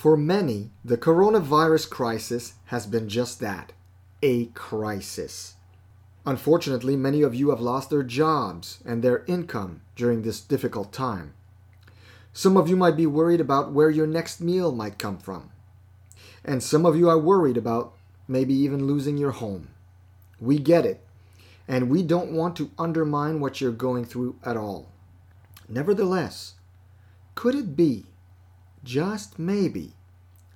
For many, the coronavirus crisis has been just that a crisis. Unfortunately, many of you have lost their jobs and their income during this difficult time. Some of you might be worried about where your next meal might come from. And some of you are worried about maybe even losing your home. We get it. And we don't want to undermine what you're going through at all. Nevertheless, could it be just maybe,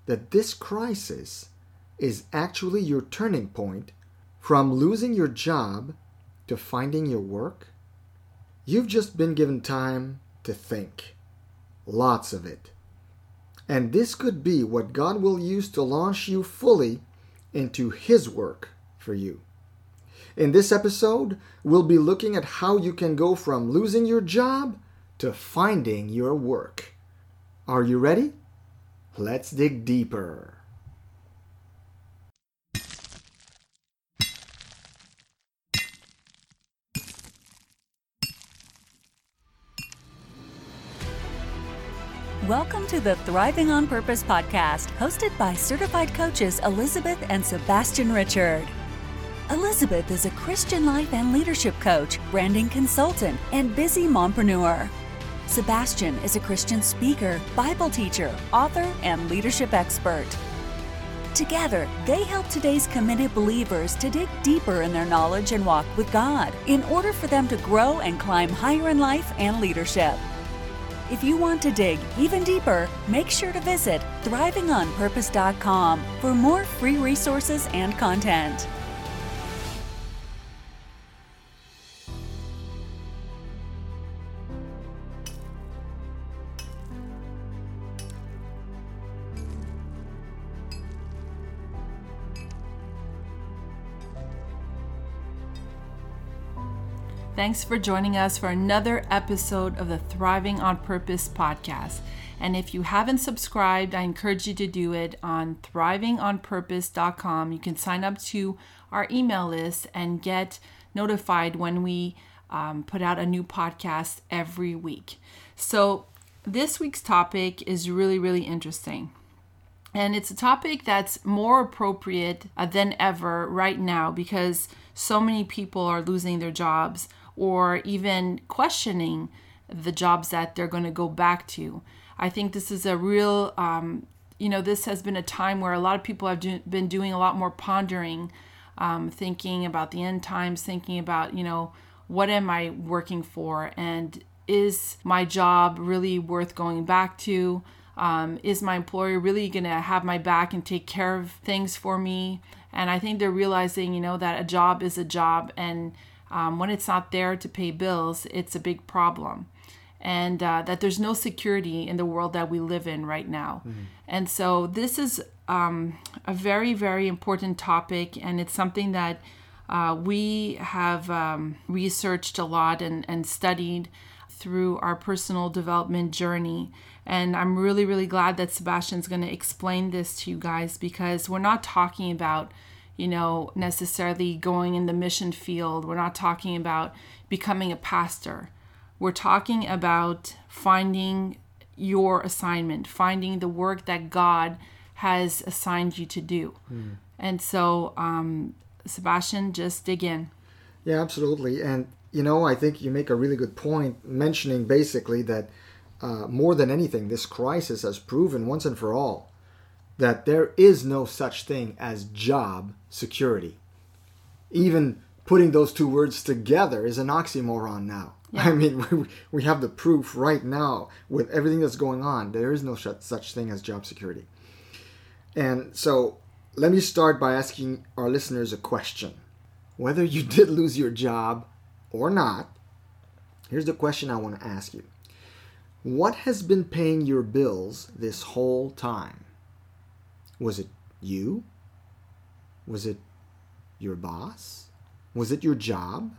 that this crisis is actually your turning point from losing your job to finding your work? You've just been given time to think. Lots of it. And this could be what God will use to launch you fully into His work for you. In this episode, we'll be looking at how you can go from losing your job to finding your work. Are you ready? Let's dig deeper. Welcome to the Thriving on Purpose podcast, hosted by certified coaches Elizabeth and Sebastian Richard. Elizabeth is a Christian life and leadership coach, branding consultant, and busy mompreneur. Sebastian is a Christian speaker, Bible teacher, author, and leadership expert. Together, they help today's committed believers to dig deeper in their knowledge and walk with God in order for them to grow and climb higher in life and leadership. If you want to dig even deeper, make sure to visit thrivingonpurpose.com for more free resources and content. Thanks for joining us for another episode of the Thriving on Purpose podcast. And if you haven't subscribed, I encourage you to do it on thrivingonpurpose.com. You can sign up to our email list and get notified when we um, put out a new podcast every week. So, this week's topic is really, really interesting. And it's a topic that's more appropriate uh, than ever right now because so many people are losing their jobs or even questioning the jobs that they're going to go back to. I think this is a real, um, you know, this has been a time where a lot of people have do, been doing a lot more pondering, um, thinking about the end times, thinking about, you know, what am I working for? And is my job really worth going back to? Um, is my employer really going to have my back and take care of things for me? And I think they're realizing, you know, that a job is a job and um, when it's not there to pay bills, it's a big problem. And uh, that there's no security in the world that we live in right now. Mm-hmm. And so, this is um, a very, very important topic, and it's something that uh, we have um, researched a lot and, and studied through our personal development journey. And I'm really, really glad that Sebastian's going to explain this to you guys because we're not talking about you know, necessarily going in the mission field. We're not talking about becoming a pastor. We're talking about finding your assignment, finding the work that God has assigned you to do. Mm. And so, um, Sebastian, just dig in. Yeah, absolutely. And, you know, I think you make a really good point mentioning basically that uh, more than anything, this crisis has proven once and for all that there is no such thing as job security. Even putting those two words together is an oxymoron now. Yeah. I mean, we, we have the proof right now with everything that's going on. There is no such thing as job security. And so let me start by asking our listeners a question. Whether you did lose your job or not, here's the question I want to ask you What has been paying your bills this whole time? Was it you? Was it your boss? Was it your job?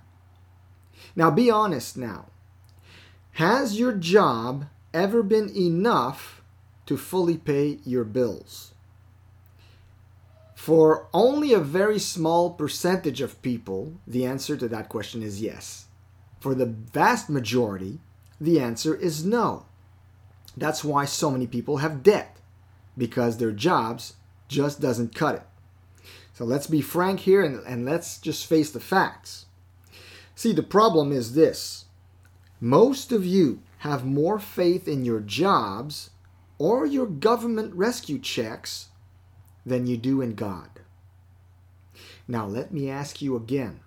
Now be honest now. Has your job ever been enough to fully pay your bills? For only a very small percentage of people, the answer to that question is yes. For the vast majority, the answer is no. That's why so many people have debt because their jobs just doesn't cut it. So let's be frank here and, and let's just face the facts. See, the problem is this most of you have more faith in your jobs or your government rescue checks than you do in God. Now, let me ask you again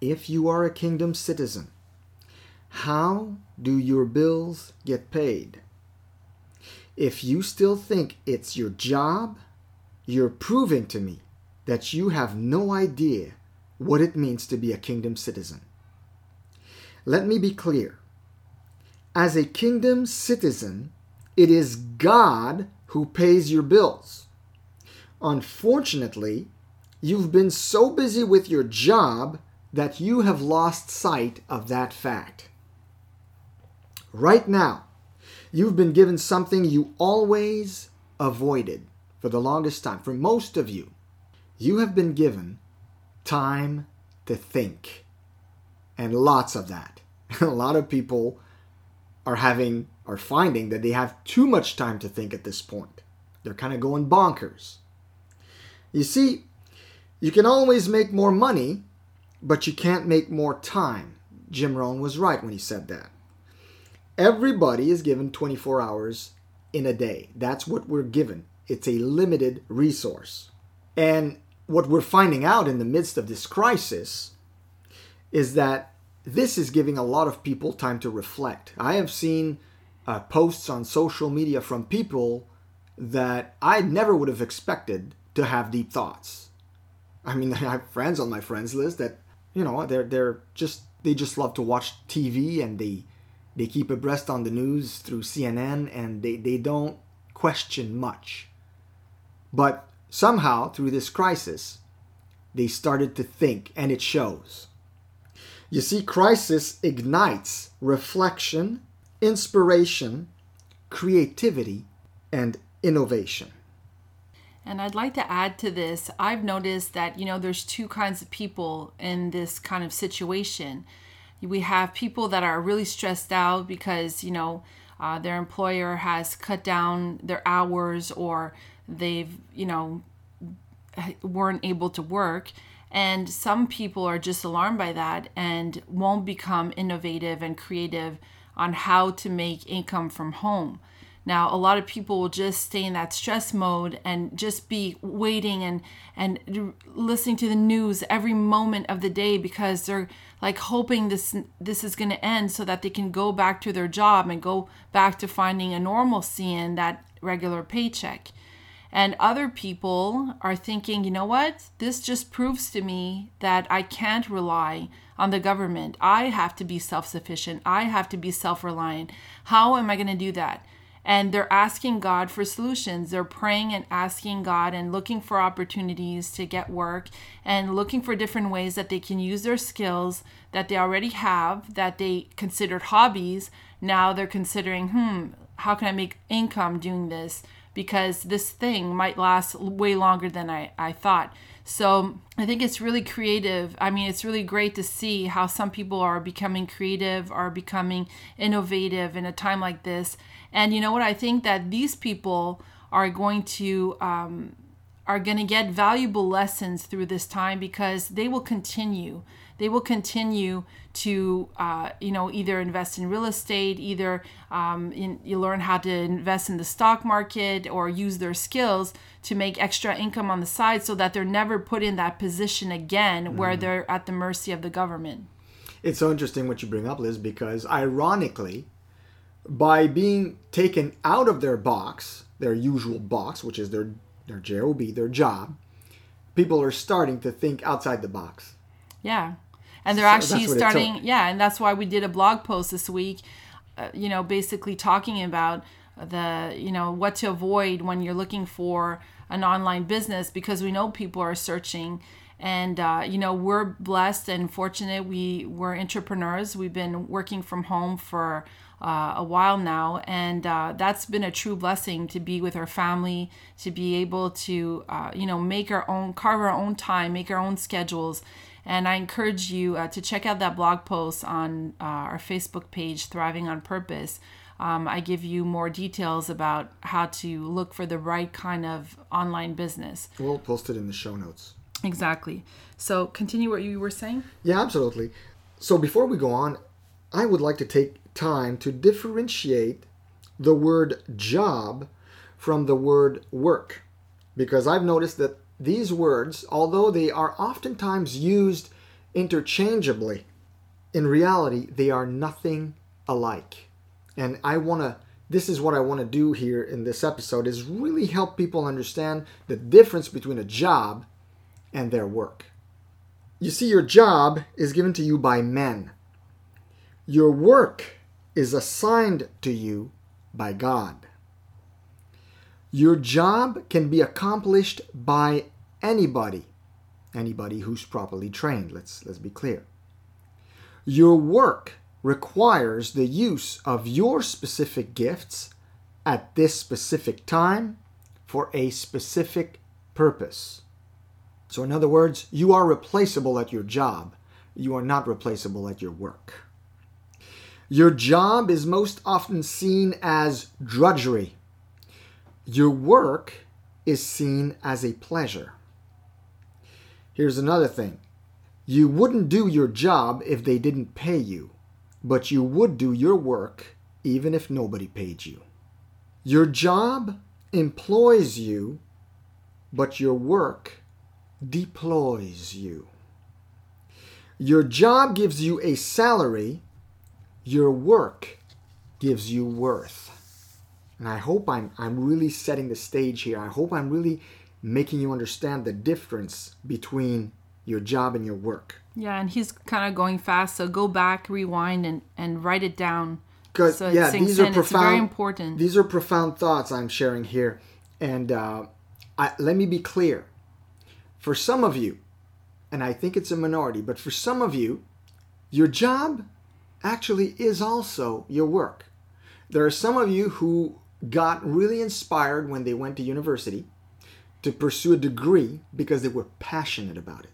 if you are a kingdom citizen, how do your bills get paid? If you still think it's your job, you're proving to me that you have no idea what it means to be a kingdom citizen. Let me be clear. As a kingdom citizen, it is God who pays your bills. Unfortunately, you've been so busy with your job that you have lost sight of that fact. Right now, you've been given something you always avoided for the longest time. For most of you, you have been given time to think. And lots of that. a lot of people are having are finding that they have too much time to think at this point. They're kind of going bonkers. You see, you can always make more money, but you can't make more time. Jim Rohn was right when he said that. Everybody is given 24 hours in a day. That's what we're given. It's a limited resource. And what we're finding out in the midst of this crisis is that this is giving a lot of people time to reflect. I have seen uh, posts on social media from people that I never would have expected to have deep thoughts. I mean, I have friends on my friends list that you know they're they're just they just love to watch TV and they they keep abreast on the news through CNN and they, they don't question much. But somehow through this crisis, they started to think and it shows. You see, crisis ignites reflection inspiration, creativity, and innovation. And I'd like to add to this I've noticed that, you know, there's two kinds of people in this kind of situation. We have people that are really stressed out because, you know, uh, their employer has cut down their hours or they've, you know, weren't able to work. And some people are just alarmed by that and won't become innovative and creative on how to make income from home. Now, a lot of people will just stay in that stress mode and just be waiting and and listening to the news every moment of the day because they're like hoping this this is going to end so that they can go back to their job and go back to finding a normalcy in that regular paycheck. And other people are thinking, you know what? This just proves to me that I can't rely on the government. I have to be self sufficient. I have to be self reliant. How am I going to do that? And they're asking God for solutions. They're praying and asking God and looking for opportunities to get work and looking for different ways that they can use their skills that they already have, that they considered hobbies. Now they're considering, hmm, how can I make income doing this? because this thing might last way longer than I, I thought. So I think it's really creative. I mean, it's really great to see how some people are becoming creative, are becoming innovative in a time like this. And you know what? I think that these people are going to um, are going to get valuable lessons through this time because they will continue they will continue to uh, you know either invest in real estate either um, in, you learn how to invest in the stock market or use their skills to make extra income on the side so that they're never put in that position again mm. where they're at the mercy of the government it's so interesting what you bring up liz because ironically by being taken out of their box their usual box which is their their job their job people are starting to think outside the box. Yeah. And they're so actually starting yeah and that's why we did a blog post this week uh, you know basically talking about the you know what to avoid when you're looking for an online business because we know people are searching. And uh, you know we're blessed and fortunate. We we're entrepreneurs. We've been working from home for uh, a while now and uh, that's been a true blessing to be with our family to be able to uh, you know make our own carve our own time make our own schedules and I encourage you uh, to check out that blog post on uh, our Facebook page, Thriving on Purpose, um, I give you more details about how to look for the right kind of online business. We'll post it in the show notes. Exactly. So continue what you were saying. Yeah, absolutely. So before we go on, I would like to take time to differentiate the word job from the word work because I've noticed that these words, although they are oftentimes used interchangeably, in reality, they are nothing alike. And I want to this is what I want to do here in this episode is really help people understand the difference between a job and their work. You see your job is given to you by men. Your work is assigned to you by God. Your job can be accomplished by anybody, anybody who's properly trained. Let's let's be clear. Your work requires the use of your specific gifts at this specific time for a specific purpose. So, in other words, you are replaceable at your job, you are not replaceable at your work. Your job is most often seen as drudgery. Your work is seen as a pleasure. Here's another thing you wouldn't do your job if they didn't pay you but you would do your work even if nobody paid you. Your job employs you, but your work deploys you. Your job gives you a salary, your work gives you worth. And I hope I'm, I'm really setting the stage here. I hope I'm really making you understand the difference between your job and your work. Yeah, and he's kind of going fast, so go back, rewind, and, and write it down. Because so yeah, these are in. profound. It's very important. These are profound thoughts I'm sharing here, and uh, I, let me be clear. For some of you, and I think it's a minority, but for some of you, your job actually is also your work. There are some of you who got really inspired when they went to university to pursue a degree because they were passionate about it.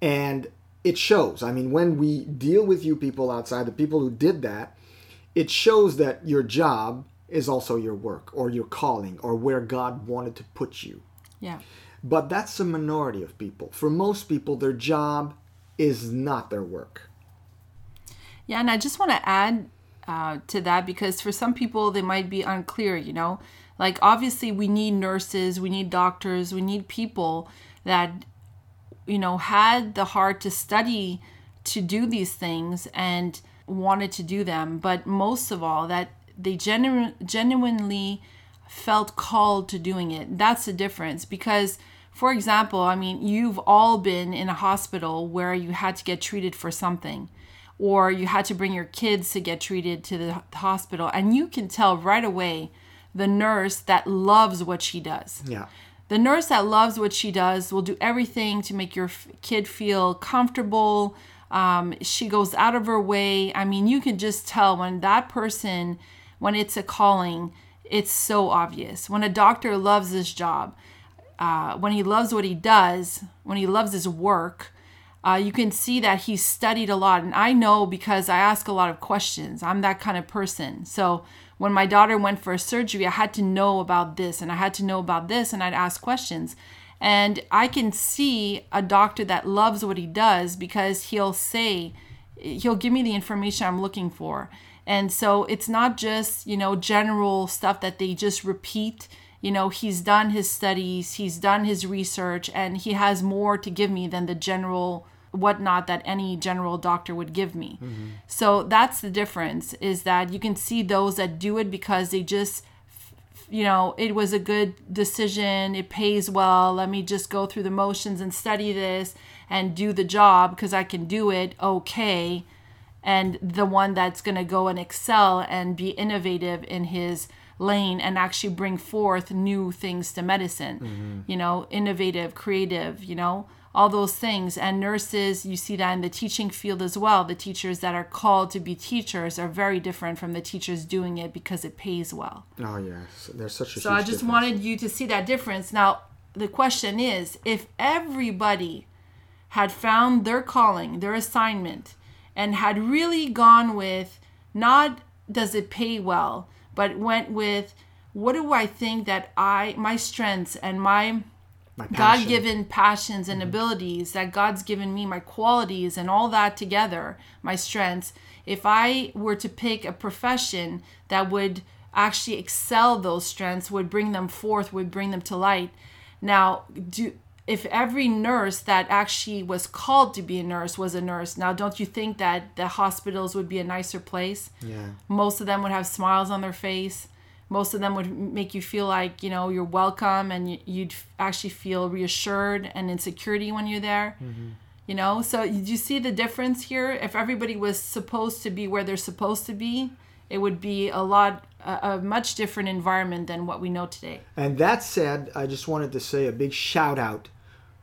And it shows. I mean, when we deal with you people outside, the people who did that, it shows that your job is also your work or your calling or where God wanted to put you. Yeah. But that's a minority of people. For most people, their job is not their work. Yeah, and I just want to add uh, to that because for some people, they might be unclear, you know? Like, obviously, we need nurses, we need doctors, we need people that you know, had the heart to study to do these things and wanted to do them, but most of all, that they genu- genuinely felt called to doing it. That's the difference because for example, I mean, you've all been in a hospital where you had to get treated for something or you had to bring your kids to get treated to the hospital and you can tell right away the nurse that loves what she does. Yeah. The nurse that loves what she does will do everything to make your f- kid feel comfortable. Um, she goes out of her way. I mean, you can just tell when that person, when it's a calling, it's so obvious. When a doctor loves his job, uh, when he loves what he does, when he loves his work, uh, you can see that he studied a lot. And I know because I ask a lot of questions. I'm that kind of person. So when my daughter went for a surgery, I had to know about this and I had to know about this and I'd ask questions. And I can see a doctor that loves what he does because he'll say, he'll give me the information I'm looking for. And so it's not just, you know, general stuff that they just repeat. You know, he's done his studies, he's done his research, and he has more to give me than the general whatnot that any general doctor would give me. Mm-hmm. So that's the difference is that you can see those that do it because they just you know, it was a good decision, it pays well, let me just go through the motions and study this and do the job because I can do it okay. And the one that's going to go and excel and be innovative in his lane and actually bring forth new things to medicine, mm-hmm. you know, innovative, creative, you know all those things. And nurses, you see that in the teaching field as well. The teachers that are called to be teachers are very different from the teachers doing it because it pays well. Oh, yes. There's such a So I just difference. wanted you to see that difference. Now, the question is if everybody had found their calling, their assignment, and had really gone with not does it pay well, but went with what do I think that I my strengths and my My. God given passions and mm-hmm. abilities that God's given me, my qualities and all that together, my strengths, if I were to pick a profession that would actually excel those strengths, would bring them forth, would bring them to light. Now, do if every nurse that actually was called to be a nurse was a nurse, now don't you think that the hospitals would be a nicer place? Yeah. most of them would have smiles on their face. Most of them would make you feel like you know you're welcome and you- you'd actually feel reassured and in security when you're there. Mm-hmm. You know so do you see the difference here? If everybody was supposed to be where they're supposed to be it would be a lot a much different environment than what we know today. And that said, I just wanted to say a big shout out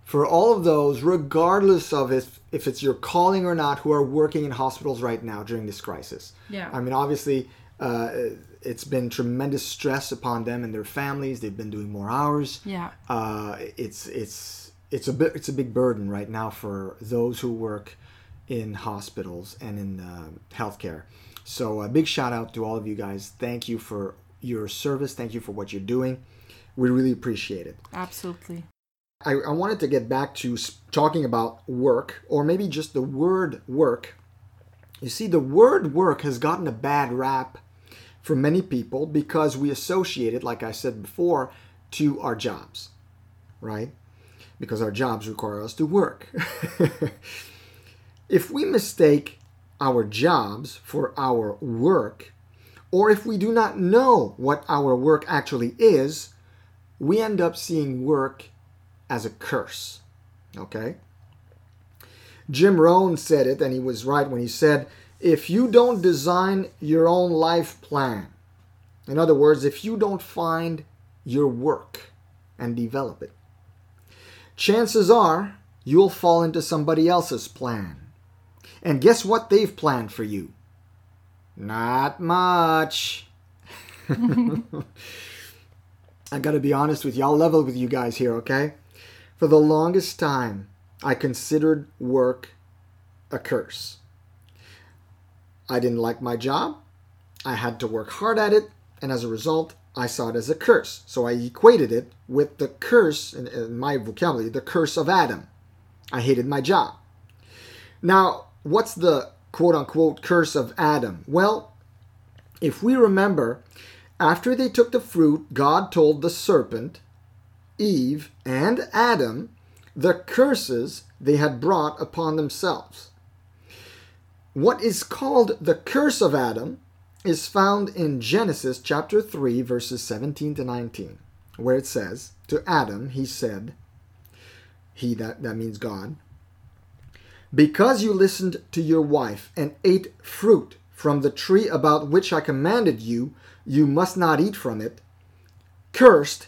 for all of those, regardless of if, if it's your calling or not, who are working in hospitals right now during this crisis. Yeah. I mean, obviously, uh, it's been tremendous stress upon them and their families. They've been doing more hours. yeah Uh, it's it's it's a bit it's a big burden right now for those who work in hospitals and in uh, healthcare. So a big shout out to all of you guys. Thank you for your service. Thank you for what you're doing. We really appreciate it. absolutely I, I wanted to get back to talking about work, or maybe just the word work. You see, the word work has gotten a bad rap for many people because we associate it, like I said before, to our jobs, right? Because our jobs require us to work. if we mistake our jobs for our work, or if we do not know what our work actually is, we end up seeing work as a curse. Okay? Jim Rohn said it, and he was right when he said, if you don't design your own life plan, in other words, if you don't find your work and develop it, chances are you'll fall into somebody else's plan. And guess what they've planned for you? Not much. I gotta be honest with you. I'll level with you guys here, okay? For the longest time, I considered work a curse. I didn't like my job. I had to work hard at it, and as a result, I saw it as a curse. So I equated it with the curse, in, in my vocabulary, the curse of Adam. I hated my job. Now, what's the quote unquote curse of Adam? Well, if we remember, after they took the fruit, God told the serpent, Eve, and Adam the curses they had brought upon themselves. What is called the curse of Adam is found in Genesis chapter 3, verses 17 to 19, where it says, To Adam he said, He that, that means God, because you listened to your wife and ate fruit from the tree about which I commanded you, you must not eat from it. Cursed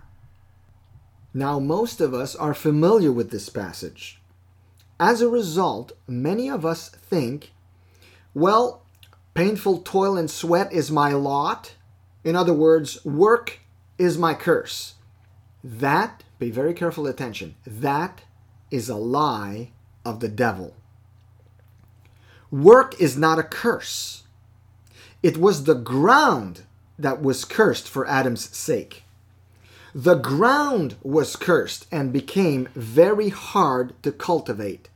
Now, most of us are familiar with this passage. As a result, many of us think, well, painful toil and sweat is my lot. In other words, work is my curse. That, pay very careful attention, that is a lie of the devil. Work is not a curse. It was the ground that was cursed for Adam's sake. The ground was cursed and became very hard to cultivate.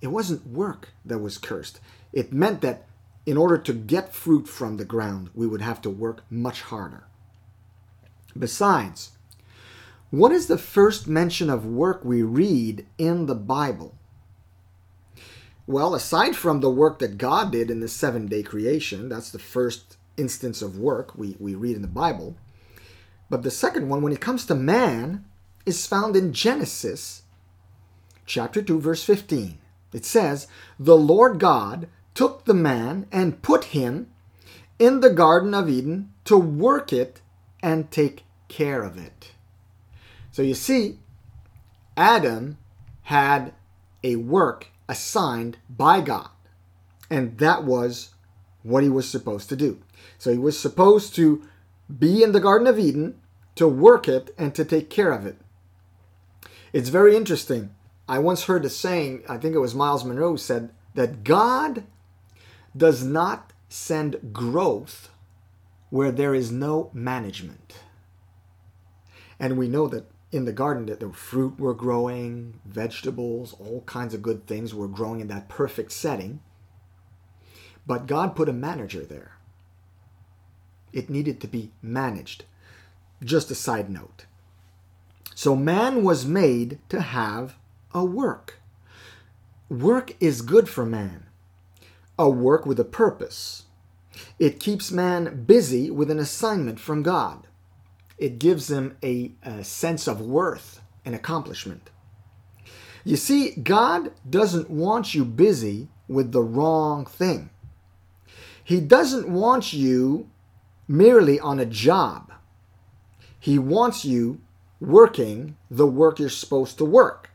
It wasn't work that was cursed. It meant that in order to get fruit from the ground, we would have to work much harder. Besides, what is the first mention of work we read in the Bible? Well, aside from the work that God did in the seven day creation, that's the first instance of work we, we read in the Bible. But the second one, when it comes to man, is found in Genesis chapter 2, verse 15. It says, The Lord God took the man and put him in the Garden of Eden to work it and take care of it. So you see, Adam had a work assigned by God, and that was what he was supposed to do. So he was supposed to be in the Garden of Eden, to work it, and to take care of it. It's very interesting. I once heard a saying, I think it was Myles Munroe said, that God does not send growth where there is no management. And we know that in the garden that the fruit were growing, vegetables, all kinds of good things were growing in that perfect setting. But God put a manager there. It needed to be managed. Just a side note. So man was made to have a work. Work is good for man. A work with a purpose. It keeps man busy with an assignment from God. It gives him a, a sense of worth and accomplishment. You see, God doesn't want you busy with the wrong thing. He doesn't want you merely on a job. He wants you working the work you're supposed to work.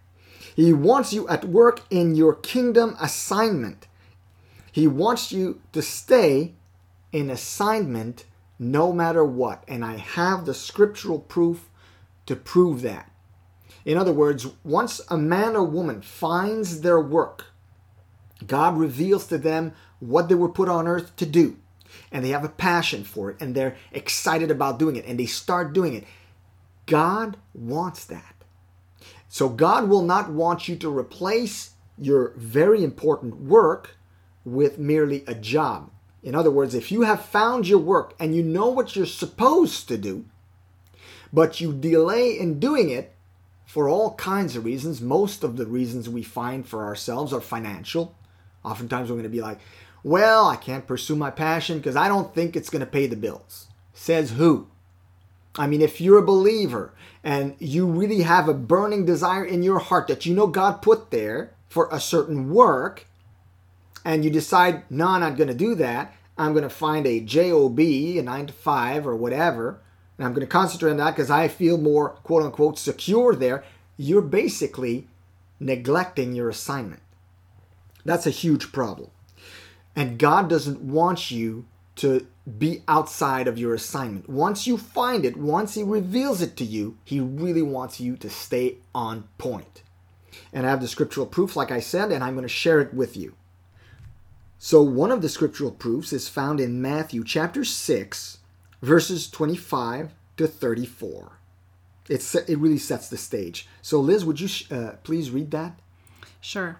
He wants you at work in your kingdom assignment. He wants you to stay in assignment no matter what. And I have the scriptural proof to prove that. In other words, once a man or woman finds their work, God reveals to them what they were put on earth to do. And they have a passion for it and they're excited about doing it and they start doing it. God wants that. So God will not want you to replace your very important work with merely a job. In other words, if you have found your work and you know what you're supposed to do, but you delay in doing it for all kinds of reasons, most of the reasons we find for ourselves are financial. Oftentimes we're going to be like, well, I can't pursue my passion because I don't think it's going to pay the bills. Says who? I mean, if you're a believer and you really have a burning desire in your heart that you know God put there for a certain work, and you decide, no, I'm not going to do that. I'm going to find a job, a nine to five or whatever, and I'm going to concentrate on that because I feel more quote unquote secure there. You're basically neglecting your assignment. That's a huge problem. And God doesn't want you to be outside of your assignment. Once you find it, once He reveals it to you, He really wants you to stay on point. And I have the scriptural proof, like I said, and I'm going to share it with you. So, one of the scriptural proofs is found in Matthew chapter 6, verses 25 to 34. It's, it really sets the stage. So, Liz, would you uh, please read that? Sure.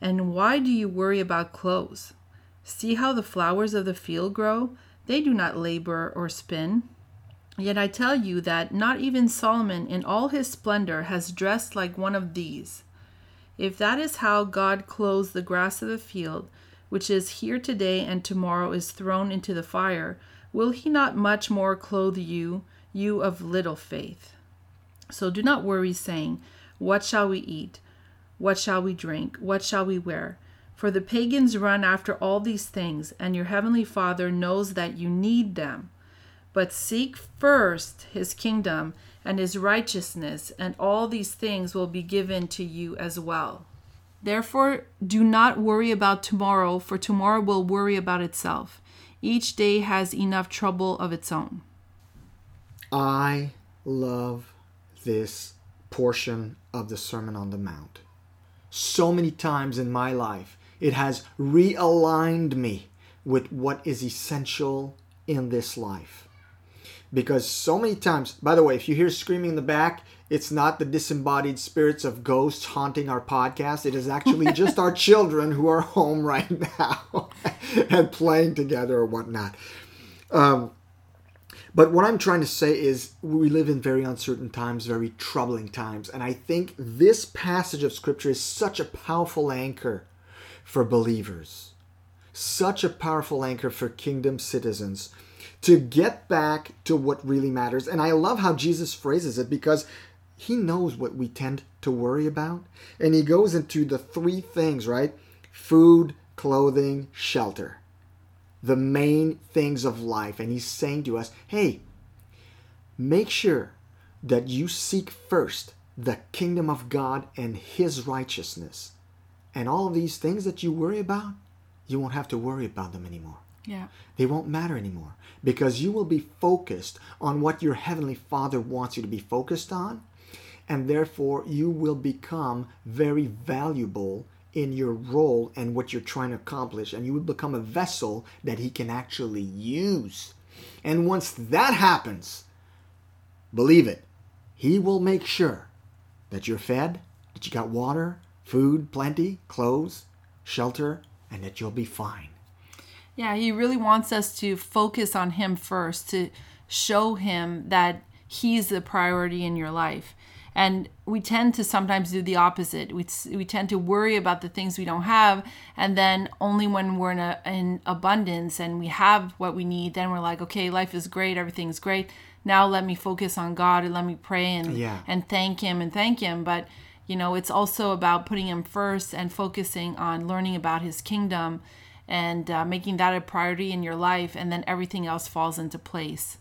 And why do you worry about clothes? See how the flowers of the field grow? They do not labor or spin. Yet I tell you that not even Solomon in all his splendor has dressed like one of these. If that is how God clothes the grass of the field, which is here today and tomorrow is thrown into the fire, will he not much more clothe you, you of little faith? So do not worry, saying, What shall we eat? What shall we drink? What shall we wear? For the pagans run after all these things, and your heavenly Father knows that you need them. But seek first his kingdom and his righteousness, and all these things will be given to you as well. Therefore, do not worry about tomorrow, for tomorrow will worry about itself. Each day has enough trouble of its own. I love this portion of the Sermon on the Mount. So many times in my life, it has realigned me with what is essential in this life. Because so many times by the way if you hear screaming in the back it's not the disembodied spirits of ghosts haunting our podcast. It is actually just our children who are home right now and playing together or whatnot. Um, But what I'm trying to say is we live in very uncertain times, very troubling times. And I think this passage of Scripture is such a powerful anchor for believers, such a powerful anchor for kingdom citizens to get back to what really matters. And I love how Jesus phrases it because he knows what we tend to worry about. And he goes into the three things, right? Food, clothing, shelter the main things of life. And he's saying to us, hey, make sure that you seek first the kingdom of God and his righteousness. And all of these things that you worry about, you won't have to worry about them anymore. Yeah. They won't matter anymore because you will be focused on what your heavenly Father wants you to be focused on. And therefore, you will become very valuable in your role and what you're trying to accomplish, and you would become a vessel that He can actually use. And once that happens, believe it, He will make sure that you're fed, that you got water, food, plenty, clothes, shelter, and that you'll be fine. Yeah, He really wants us to focus on Him first, to show Him that He's the priority in your life. And we tend to sometimes do the opposite. We, we tend to worry about the things we don't have. And then only when we're in, a, in abundance and we have what we need, then we're like, okay, life is great, everything's great. Now let me focus on God and let me pray and, Yeah. and thank Him and thank Him. But, you know, it's also about putting Him first and focusing on learning about His kingdom and uh, making that a priority in your life. And then everything else falls into place.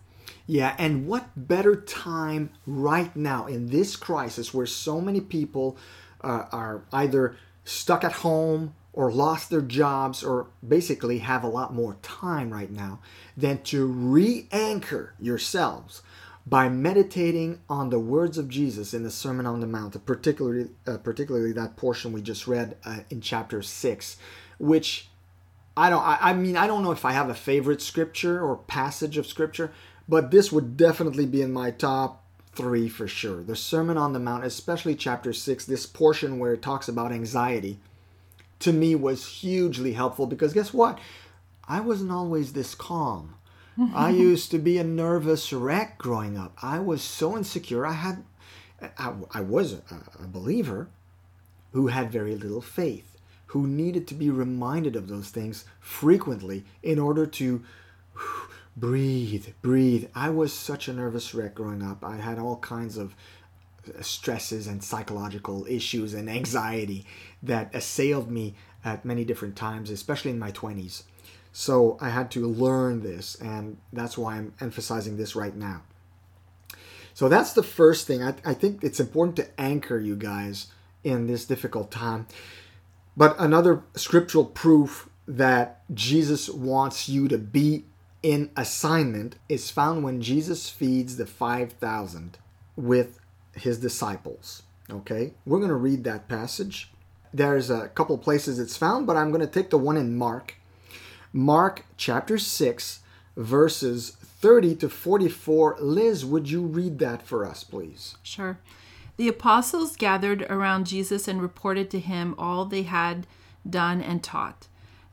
Yeah, and what better time right now in this crisis where so many people uh, are either stuck at home or lost their jobs or basically have a lot more time right now than to re anchor yourselves by meditating on the words of Jesus in the Sermon on the Mount, particularly, uh, particularly that portion we just read uh, in chapter 6, which I don't I, I mean I don't know if I have a favorite scripture or passage of scripture, but this would definitely be in my top three for sure. The Sermon on the Mount, especially chapter six, this portion where it talks about anxiety, to me was hugely helpful because guess what? I wasn't always this calm. I used to be a nervous wreck growing up. I was so insecure. I had, I, I was a, a believer who had very little faith, who needed to be reminded of those things frequently in order to breathe, breathe. I was such a nervous wreck growing up. I had all kinds of uh, stresses and psychological issues and anxiety that assailed me at many different times, especially in my 20s. So I had to learn this, and that's why I'm emphasizing this right now. So that's the first thing. I, I think it's important to anchor you guys in this difficult time. But another scriptural proof that Jesus wants you to be in assignment is found when Jesus feeds the 5,000 with his disciples. Okay, we're going to read that passage. There's a couple places it's found, but I'm going to take the one in Mark. Mark chapter 6, verses 30 to 44. Liz, would you read that for us, please? Sure. The apostles gathered around Jesus and reported to him all they had done and taught.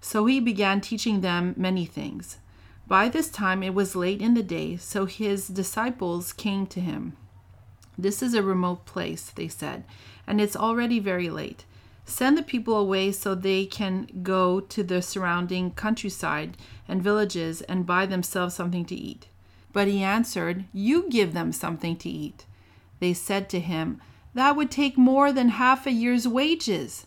So he began teaching them many things. By this time it was late in the day, so his disciples came to him. This is a remote place, they said, and it's already very late. Send the people away so they can go to the surrounding countryside and villages and buy themselves something to eat. But he answered, You give them something to eat. They said to him, That would take more than half a year's wages.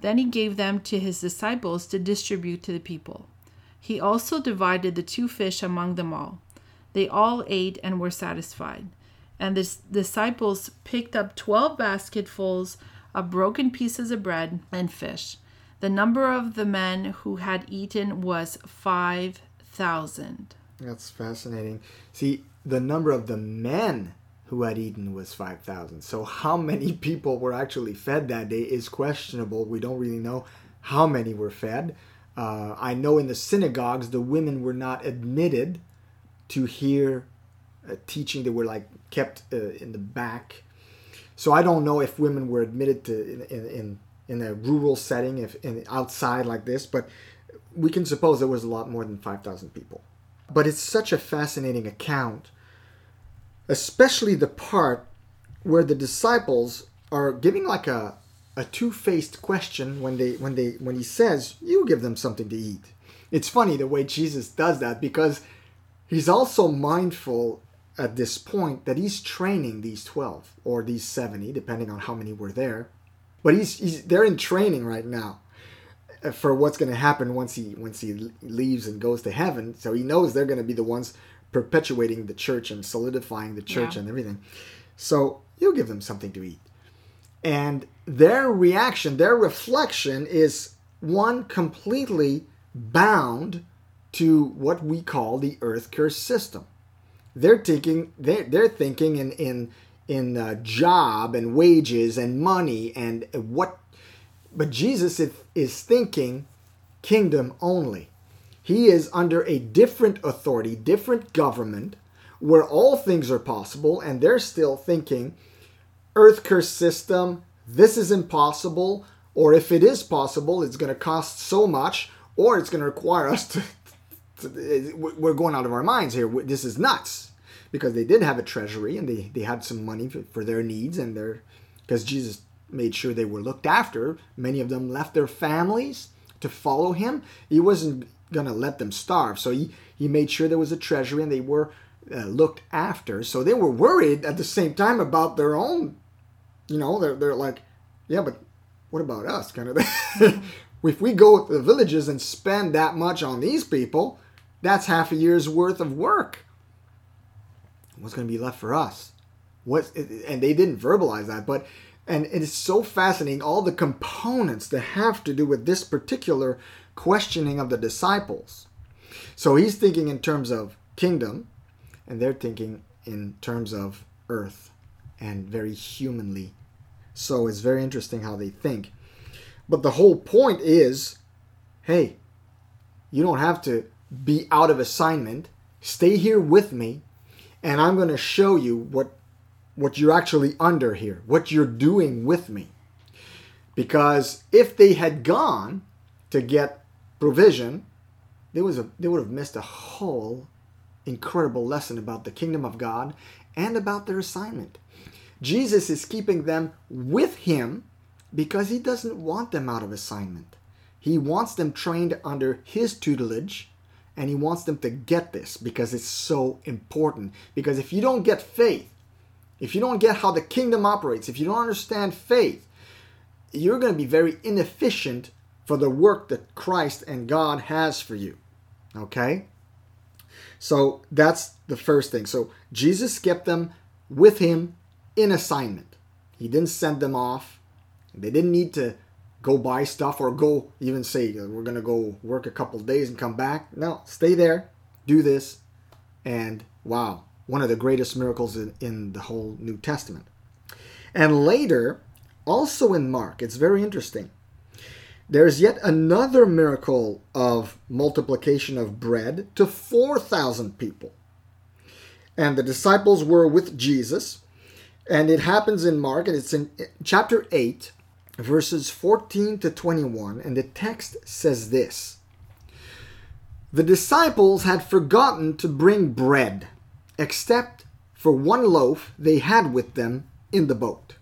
Then he gave them to his disciples to distribute to the people. He also divided the two fish among them all. They all ate and were satisfied. And the disciples picked up twelve basketfuls of broken pieces of bread and fish. The number of the men who had eaten was 5,000. That's fascinating. See, the number of the men who had eaten was 5,000. So, how many people were actually fed that day is questionable. We don't really know how many were fed. Uh, I know in the synagogues, the women were not admitted to hear uh, teaching. They were like kept uh, in the back. So I don't know if women were admitted to in, in, in a rural setting, if in, outside like this, but we can suppose there was a lot more than 5,000 people. But it's such a fascinating account, especially the part where the disciples are giving like a, a two-faced question when they when they when he says you give them something to eat. It's funny the way Jesus does that because he's also mindful at this point that he's training these 12 or these 70 depending on how many were there but he's, he's they're in training right now uh, for what's going to happen once he once he leaves and goes to heaven so he knows they're going to be the ones perpetuating the church and solidifying the church yeah. and everything. So you give them something to eat. And their reaction their reflection is one completely bound to what we call the earth curse system. They're thinking they're, they're thinking in in in uh, job and wages and money and what but jesus is, is thinking kingdom only he is under a different authority different government where all things are possible and they're still thinking earth curse system this is impossible or if it is possible it's going to cost so much or it's going to require us to, to we're going out of our minds here this is nuts because they did have a treasury and they, they had some money for, for their needs and their because Jesus made sure they were looked after. Many of them left their families to follow him. He wasn't gonna let them starve, so he he made sure there was a treasury and they were uh, looked after. So they were worried at the same time about their own. You know, they're they're like, yeah, but what about us? Kind of. if we go to the villages and spend that much on these people, that's half a year's worth of work what's to be left for us? What? And they didn't verbalize that, but and it is so fascinating all the components that have to do with this particular questioning of the disciples. So he's thinking in terms of kingdom, and they're thinking in terms of earth and very humanly. So it's very interesting how they think. But the whole point is hey, you don't have to be out of assignment. Stay here with me and I'm going to show you what what you're actually under here, what you're doing with me. Because if they had gone to get provision, there was a they would have missed a whole incredible lesson about the kingdom of God and about their assignment. Jesus is keeping them with him because he doesn't want them out of assignment. He wants them trained under his tutelage and he wants them to get this because it's so important. Because if you don't get faith, if you don't get how the kingdom operates, if you don't understand faith, you're going to be very inefficient for the work that Christ and God has for you. Okay? So that's the first thing. So Jesus kept them with him in assignment. He didn't send them off. They didn't need to go buy stuff or go even say we're going to go work a couple days and come back. No, stay there, do this, and wow, one of the greatest miracles in, in the whole New Testament. And later, also in Mark, it's very interesting. There's yet another miracle of multiplication of bread to 4,000 people. And the disciples were with Jesus. And it happens in Mark, and it's in eh, chapter 8, verses 14 to 21, and the text says this The disciples had forgotten to bring bread, except for one loaf they had with them in the boat.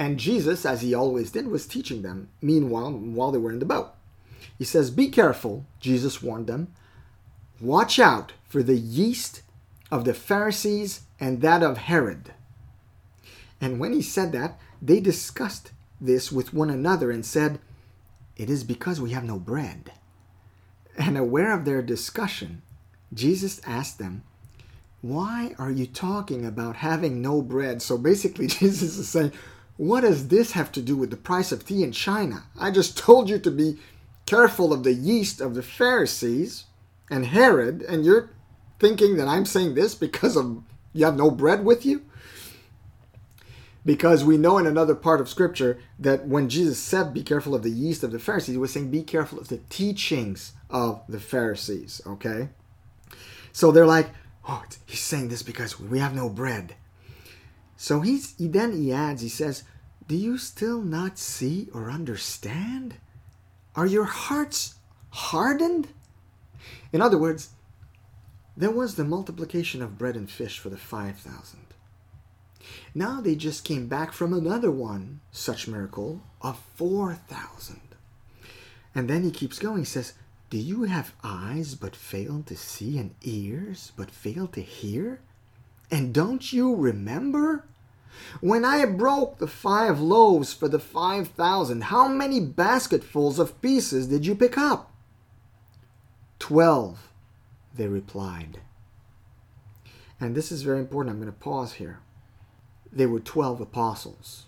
And Jesus, as he always did, was teaching them, meanwhile, while they were in the boat. He says, Be careful, Jesus warned them. Watch out for the yeast of the Pharisees and that of Herod. And when he said that, they discussed this with one another and said, It is because we have no bread. And aware of their discussion, Jesus asked them, Why are you talking about having no bread? So basically, Jesus is saying, What does this have to do with the price of tea in China? I just told you to be careful of the yeast of the Pharisees and Herod, and you're thinking that I'm saying this because of you have no bread with you? Because we know in another part of Scripture that when Jesus said, Be careful of the yeast of the Pharisees, he was saying, Be careful of the teachings of the Pharisees, okay? So they're like, Oh, he's saying this because we have no bread. So he's, he then he adds, he says, Do you still not see or understand? Are your hearts hardened? In other words, there was the multiplication of bread and fish for the 5,000. Now they just came back from another one, such miracle, of 4,000. And then he keeps going. He says, Do you have eyes but fail to see, and ears but fail to hear? And don't you remember? When I broke the five loaves for the 5,000, how many basketfuls of pieces did you pick up? Twelve, they replied. And this is very important. I'm going to pause here there were 12 apostles.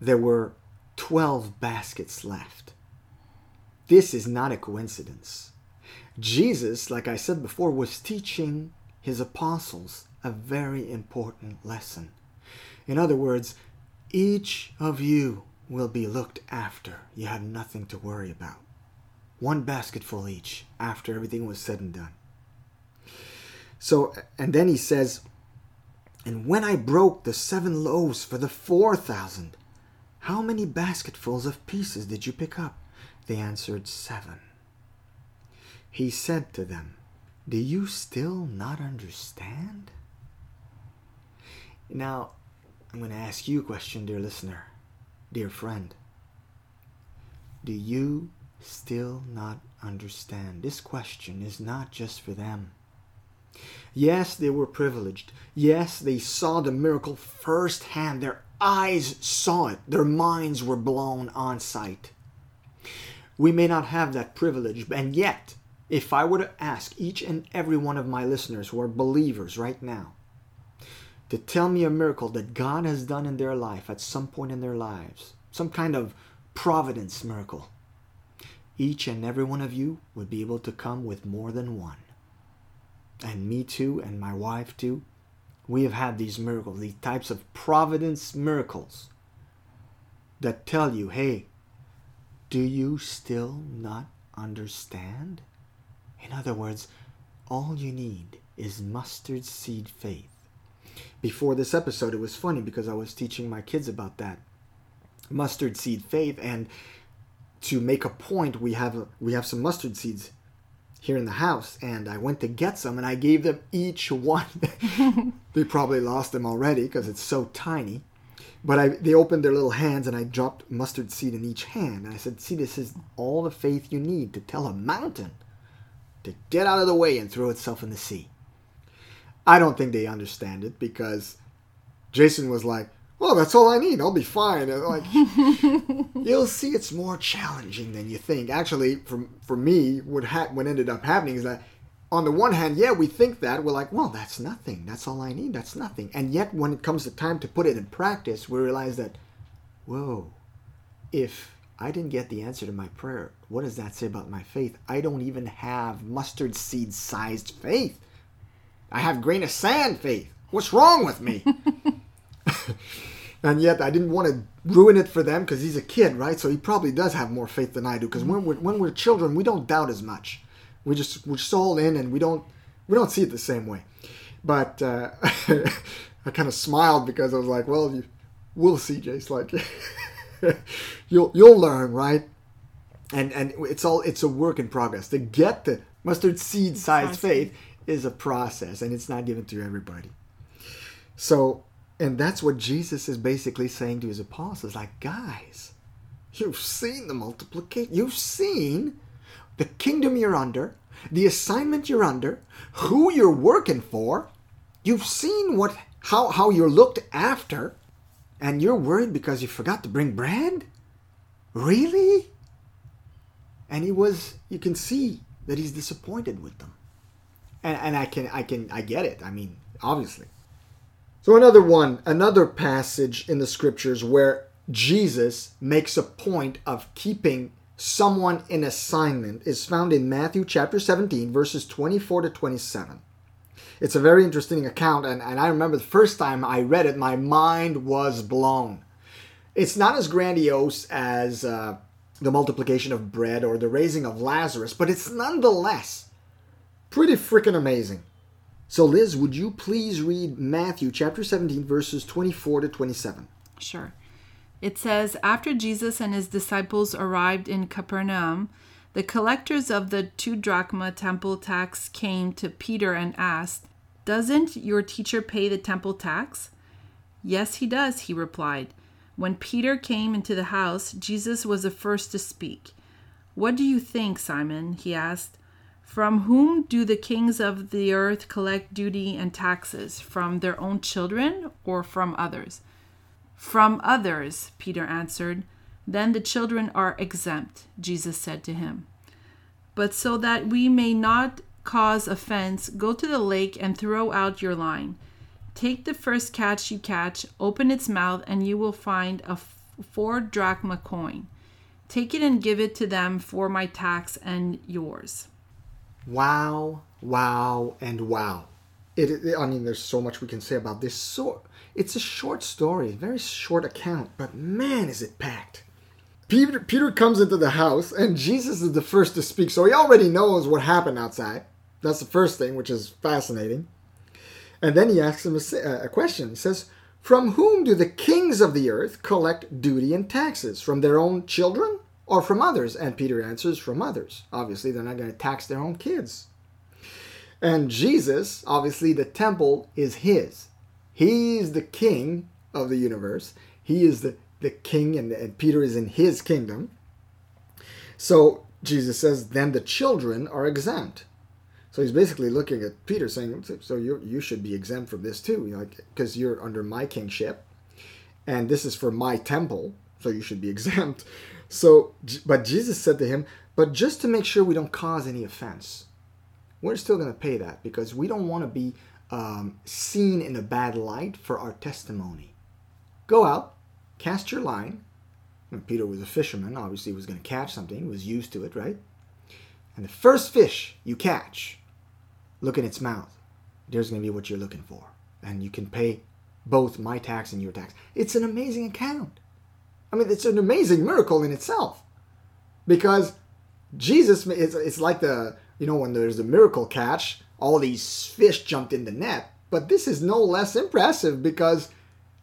There were 12 baskets left. This is not a coincidence. Jesus, like I said before, was teaching his apostles a very important lesson. In other words, each of you will be looked after. You have nothing to worry about. One basketful each after everything was said and done. So, and then he says, and when I broke the seven loaves for the four thousand, how many basketfuls of pieces did you pick up? They answered, Seven. He said to them, Do you still not understand? Now, I'm going to ask you a question, dear listener, dear friend. Do you still not understand? This question is not just for them. Yes, they were privileged. Yes, they saw the miracle firsthand. Their eyes saw it, their minds were blown on sight. We may not have that privilege, and yet, if I were to ask each and every one of my listeners who are believers right now to tell me a miracle that God has done in their life at some point in their lives, some kind of providence miracle, each and every one of you would be able to come with more than one and me too, and my wife too, we have had these miracles, these types of providence miracles that tell you, hey, do you still not understand? In other words, all you need is mustard seed faith. Before this episode, it was funny because I was teaching my kids about that mustard seed faith, and to make a point, we have a, we have some mustard seeds here in the house and I went to get some and I gave them each one. they probably lost them already because it's so tiny. But I, they opened their little hands and I dropped mustard seed in each hand. And I said, See, this is all the faith you need to tell a mountain to get out of the way and throw itself in the sea. I don't think they understand it because Jason was like, well, that's all I need. I'll be fine. And like, you'll see, it's more challenging than you think. Actually, for for me, what ha- what ended up happening is that, on the one hand, yeah, we think that we're like, well, that's nothing. That's all I need. That's nothing. And yet, when it comes to time to put it in practice, we realize that, whoa, if I didn't get the answer to my prayer, what does that say about my faith? I don't even have mustard seed sized faith. I have grain of sand faith. What's wrong with me? and yet I didn't want to ruin it for them because he's a kid, right? So he probably does have more faith than I do. Because when we're when we're children, we don't doubt as much. We just we're just all in, and we don't we don't see it the same way. But uh, I kind of smiled because I was like, well, you, we'll see, Jace. Like you'll you'll learn, right? And and it's all it's a work in progress. To get the mustard seed sized faith is a process, and it's not given to everybody. So and that's what Jesus is basically saying to his apostles like, guys, you've seen the multiplication, you've seen the kingdom you're under, the assignment you're under, who you're working for. You've seen what how how you're looked after, and you're worried because you forgot to bring bread? Really? And he was you can see that he's disappointed with them. And and I can I can I get it. I mean, obviously. So another one, another passage in the scriptures where Jesus makes a point of keeping someone in assignment is found in Matthew chapter 17, verses 24 to 27. It's a very interesting account, and, and I remember the first time I read it, my mind was blown. It's not as grandiose as uh, the multiplication of bread or the raising of Lazarus, but it's nonetheless pretty freaking amazing. So, Liz, would you please read Matthew chapter 17, verses 24 to 27? Sure. It says After Jesus and his disciples arrived in Capernaum, the collectors of the two drachma temple tax came to Peter and asked, Doesn't your teacher pay the temple tax? Yes, he does, he replied. When Peter came into the house, Jesus was the first to speak. What do you think, Simon? he asked. From whom do the kings of the earth collect duty and taxes? From their own children or from others? From others, Peter answered. Then the children are exempt, Jesus said to him. But so that we may not cause offense, go to the lake and throw out your line. Take the first catch you catch, open its mouth, and you will find a four drachma coin. Take it and give it to them for my tax and yours. Wow, wow, and wow. It, it, I mean, there's so much we can say about this. So, it's a short story, very short account, but man, is it packed. Peter, Peter comes into the house, and Jesus is the first to speak, so he already knows what happened outside. That's the first thing, which is fascinating. And then he asks him a, a question. He says, From whom do the kings of the earth collect duty and taxes? From their own children or from others? And Peter answers, From others. Obviously, they're not going to tax their own kids. And Jesus, obviously, the temple is his. He's the king of the universe. He is the, the king, and, and Peter is in his kingdom. So Jesus says, Then the children are exempt. So he's basically looking at Peter saying, "So you you should be exempt from this too, like because you're under my kingship, and this is for my temple, so you should be exempt." So, but Jesus said to him, "But just to make sure we don't cause any offense, we're still going to pay that because we don't want to be um, seen in a bad light for our testimony. Go out, cast your line." And Peter was a fisherman, obviously he was going to catch something, he was used to it, right? And the first fish you catch, look in its mouth. There's going to be what you're looking for. And you can pay both my tax and your tax. It's an amazing account. I mean, it's an amazing miracle in itself. Because Jesus, it's, it's like the, you know, when there's a miracle catch, all these fish jumped in the net. But this is no less impressive because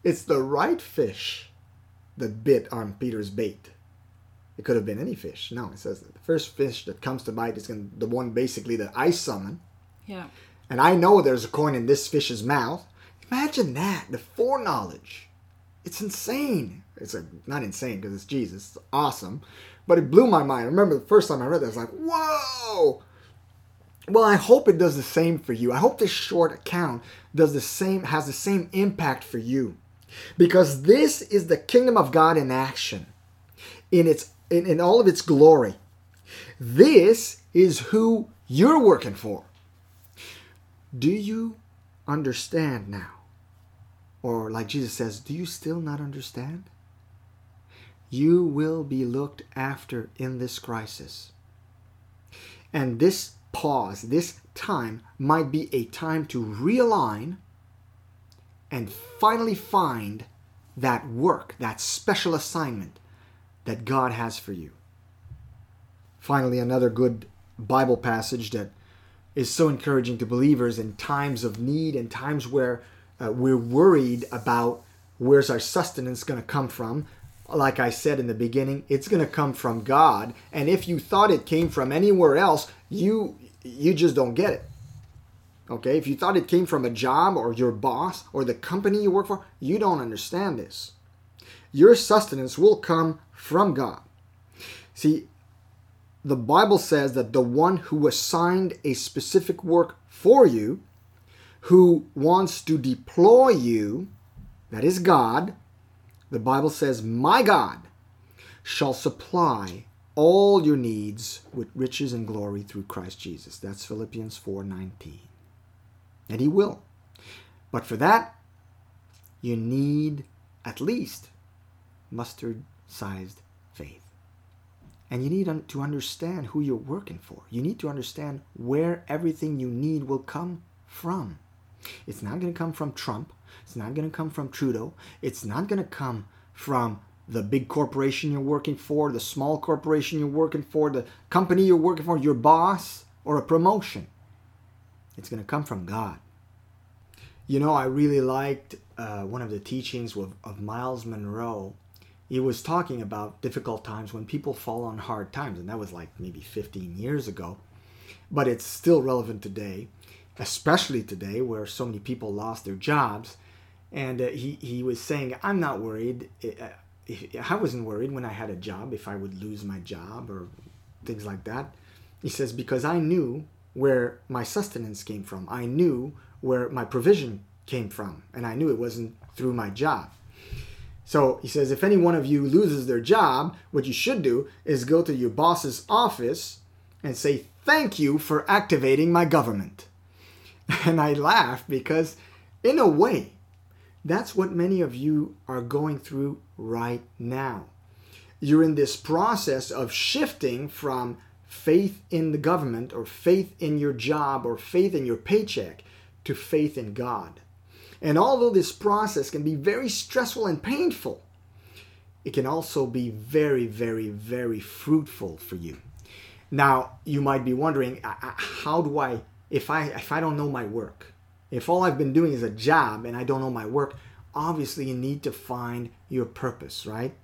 it's the right fish that bit on Peter's bait. It could have been any fish. No, it says the first fish that comes to bite is going the one basically that I summon yeah. And I know there's a coin in this fish's mouth. Imagine that, the foreknowledge. It's insane. It's a, not insane because it's Jesus. It's awesome. But it blew my mind. I remember the first time I read that, I was like, whoa! Well, I hope it does the same for you. I hope this short account does the same, has the same impact for you. Because this is the kingdom of God in action, in its in, in all of its glory. This is who you're working for. Do you understand now? Or, like Jesus says, do you still not understand? You will be looked after in this crisis. And this pause, this time, might be a time to realign and finally find that work, that special assignment that God has for you. Finally, another good Bible passage that is so encouraging to believers in times of need and times where uh, we're worried about where's our sustenance going to come from. Like I said in the beginning, it's going to come from God, and if you thought it came from anywhere else, you you just don't get it. Okay? If you thought it came from a job or your boss or the company you work for, you don't understand this. Your sustenance will come from God. See, the Bible says that the one who assigned a specific work for you, who wants to deploy you, that is God, the Bible says, My God shall supply all your needs with riches and glory through Christ Jesus. That's Philippians 4:19. And he will. But for that, you need at least mustard-sized faith. And you need to understand who you're working for. You need to understand where everything you need will come from. It's not going to come from Trump. It's not going to come from Trudeau. It's not going to come from the big corporation you're working for, the small corporation you're working for, the company you're working for, your boss, or a promotion. It's going to come from God. You know, I really liked uh, one of the teachings of, of Myles Munroe. He was talking about difficult times when people fall on hard times, and that was like maybe 15 years ago. But it's still relevant today, especially today where so many people lost their jobs. And uh, he, he was saying, I'm not worried. I wasn't worried when I had a job if I would lose my job or things like that. He says, because I knew where my sustenance came from. I knew where my provision came from, and I knew it wasn't through my job. So he says, if any one of you loses their job, what you should do is go to your boss's office and say, Thank you for activating my government. And I laugh because, in a way, that's what many of you are going through right now. You're in this process of shifting from faith in the government or faith in your job or faith in your paycheck to faith in God. And although this process can be very stressful and painful, it can also be very, very, very fruitful for you. Now, you might be wondering, how do I, if I, if I don't know my work, if all I've been doing is a job and I don't know my work, obviously you need to find your purpose, right?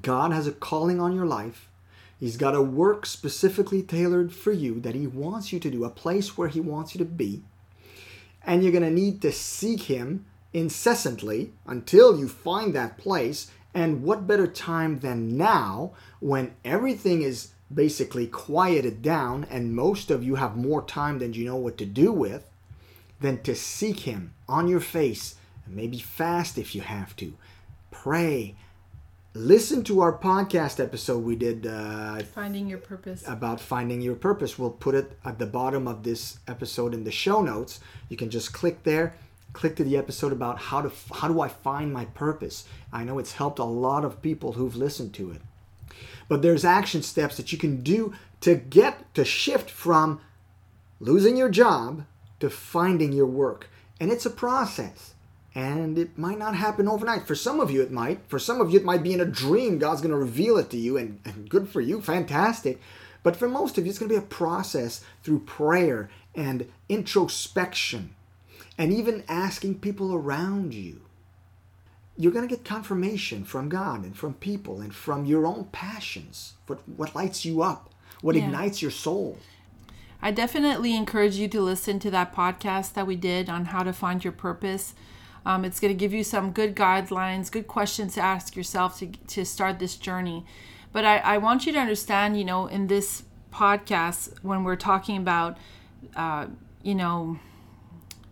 God has a calling on your life. He's got a work specifically tailored for you that He wants you to do, a place where He wants you to be. And you're going to need to seek Him incessantly until you find that place. And what better time than now when everything is basically quieted down and most of you have more time than you know what to do with? Than to seek Him on your face and maybe fast if you have to. Pray. Listen to our podcast episode we did. Uh, finding your purpose. About finding your purpose. We'll put it at the bottom of this episode in the show notes. You can just click there click to the episode about how to how do I find my purpose. I know it's helped a lot of people who've listened to it. But there's action steps that you can do to get to shift from losing your job to finding your work. And it's a process. And it might not happen overnight. For some of you, it might. For some of you, it might be in a dream. God's going to reveal it to you, and, and good for you, fantastic. But for most of you, it's going to be a process through prayer and introspection and even asking people around you. You're going to get confirmation from God and from people and from your own passions, what, what lights you up, what yeah. ignites your soul. I definitely encourage you to listen to that podcast that we did on how to find your purpose. Um, it's going to give you some good guidelines, good questions to ask yourself to, to start this journey. But I, I want you to understand, you know, in this podcast, when we're talking about, uh, you know,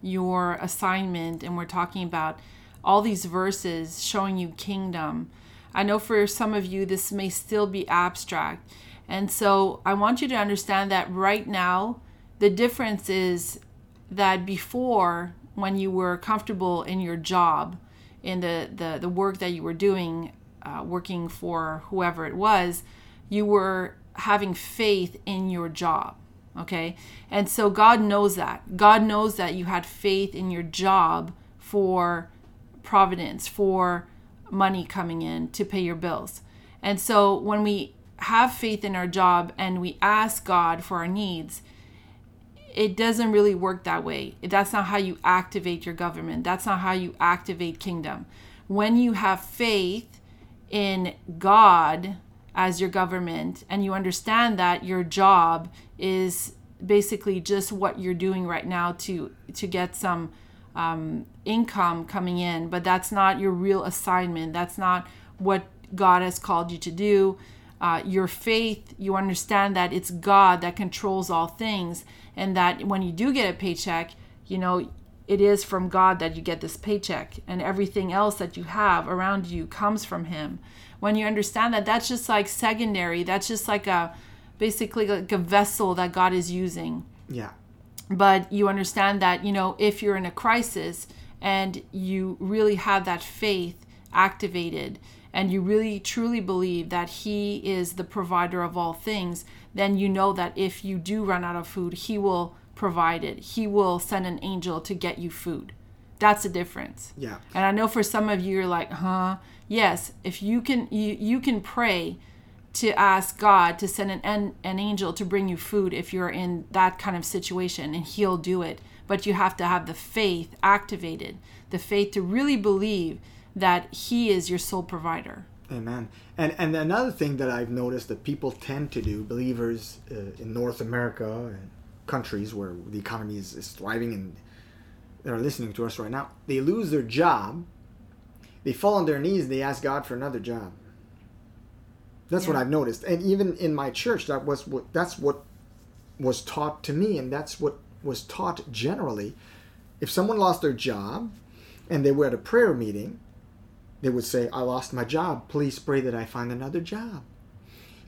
your assignment and we're talking about all these verses showing you kingdom, I know for some of you this may still be abstract and so I want you to understand that right now, the difference is that before, when you were comfortable in your job, in the, the, the work that you were doing, uh, working for whoever it was, you were having faith in your job. Okay. And so God knows that. God knows that you had faith in your job for providence, for money coming in to pay your bills. And so when we have faith in our job and we ask God for our needs, it doesn't really work that way. That's not how you activate your government. That's not how you activate kingdom. When you have faith in God as your government and you understand that your job is basically just what you're doing right now to to get some um, income coming in, but that's not your real assignment. That's not what God has called you to do uh, your faith, you understand that it's God that controls all things, and that when you do get a paycheck, you know, it is from God that you get this paycheck, and everything else that you have around you comes from Him. When you understand that, that's just like secondary, that's just like a basically like a vessel that God is using. Yeah. But you understand that, you know, if you're in a crisis and you really have that faith activated, and you really truly believe that He is the provider of all things, then you know that if you do run out of food, He will provide it. He will send an angel to get you food. That's the difference. Yeah. And I know for some of you, you're like, huh? Yes, if you can, you, you can pray to ask God to send an, an, an angel to bring you food if you're in that kind of situation, and He'll do it. But you have to have the faith activated, the faith to really believe that He is your sole provider. Amen. And and another thing that I've noticed that people tend to do, believers uh, in North America and countries where the economy is, is thriving and they're listening to us right now, they lose their job, they fall on their knees, they ask God for another job. That's Yeah. what I've noticed, and even in my church, that was what that's what was taught to me, and that's what was taught generally. If someone lost their job, and they were at a prayer meeting, they would say, I lost my job. Please pray that I find another job.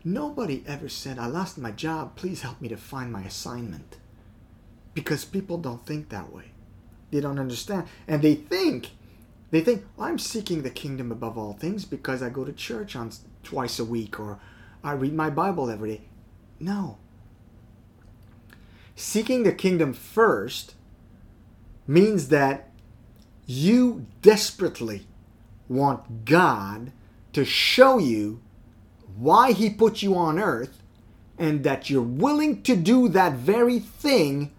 Nobody ever said, I lost my job. Please help me to find my assignment. Because people don't think that way. They don't understand. And they think, they think, I'm seeking the kingdom above all things because I go to church on twice a week or I read my Bible every day. No. Seeking the kingdom first means that you desperately want God to show you why He put you on earth and that you're willing to do that very thing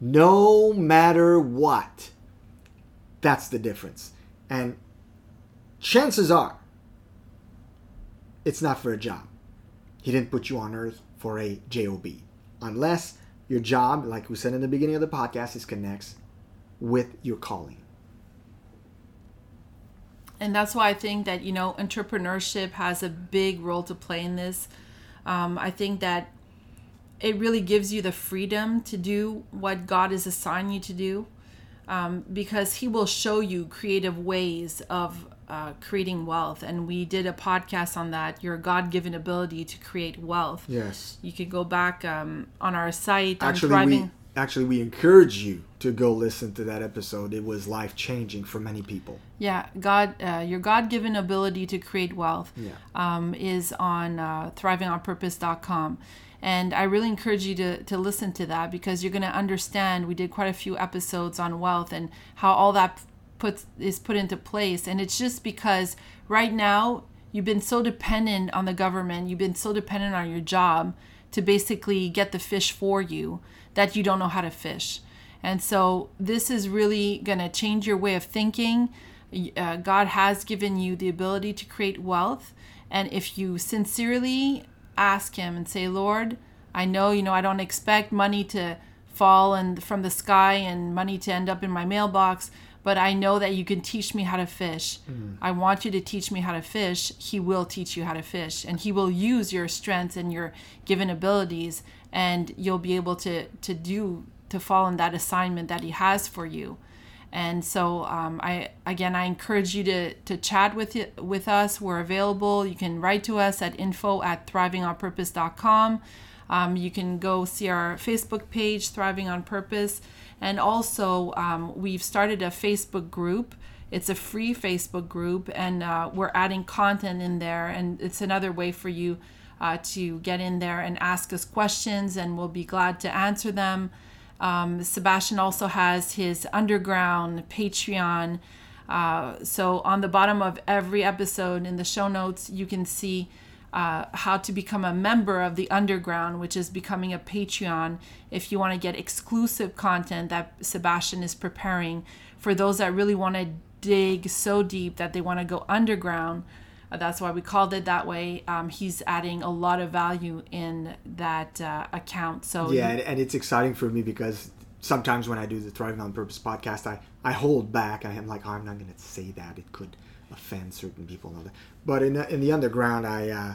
no matter what. That's the difference. And chances are it's not for a job. He didn't put you on earth for a job unless your job, like we said in the beginning of the podcast, is connects with your calling. And that's why I think that you know entrepreneurship has a big role to play in this. Um, I think that it really gives you the freedom to do what God has assigned you to do, um, because He will show you creative ways of uh, creating wealth. And we did a podcast on that. Your God-given ability to create wealth. Yes. You could go back um, on our site. on Actually, we actually we encourage you to go listen to that episode. It was life changing for many people. Yeah, God, uh, your God-given ability to create wealth Yeah. um, is on uh, thrivingonpurpose.com, and I really encourage you to to listen to that because you're going to understand. We did quite a few episodes on wealth and how all that puts is put into place, and it's just because right now you've been so dependent on the government, you've been so dependent on your job to basically get the fish for you that you don't know how to fish. And so this is really going to change your way of thinking. Uh, God has given you the ability to create wealth. And if you sincerely ask Him and say, Lord, I know, you know, I don't expect money to fall and from the sky and money to end up in my mailbox, but I know that you can teach me how to fish. I want you to teach me how to fish. He will teach you how to fish, and He will use your strengths and your given abilities, and you'll be able to to do to fall in that assignment that He has for you. And so, um, I again, I encourage you to to chat with it, with us. We're available. You can write to us at info at thrivingonpurpose.com. Um, you can go see our Facebook page, Thriving on Purpose, and also um, we've started a Facebook group. It's a free Facebook group, and uh, we're adding content in there, and it's another way for you uh, to get in there and ask us questions, and we'll be glad to answer them. Um, Sebastian also has his underground Patreon. Uh, so on the bottom of every episode in the show notes, you can see uh, how to become a member of the underground, which is becoming a Patreon. If you want to get exclusive content that Sebastian is preparing for those that really want to dig so deep that they want to go underground. Uh, that's why we called it that way. Um, he's adding a lot of value in that uh, account. So Yeah, and, and it's exciting for me because sometimes when I do the Thriving on Purpose podcast, I, I hold back. I am like, oh, I'm not going to say that. It could offend certain people and all that. But in the, in the underground, I uh,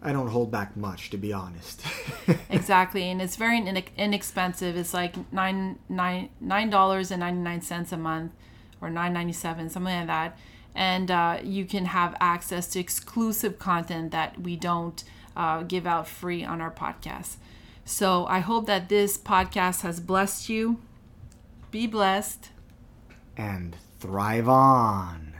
I don't hold back much, to be honest. exactly, and it's very inexpensive. It's like nine nine nine dollars and ninety nine cents a month, or nine ninety seven, something like that. And uh, you can have access to exclusive content that we don't uh, give out free on our podcast. So I hope that this podcast has blessed you. Be blessed. And thrive on.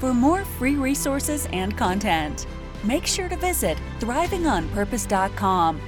For more free resources and content, make sure to visit thrivingonpurpose.com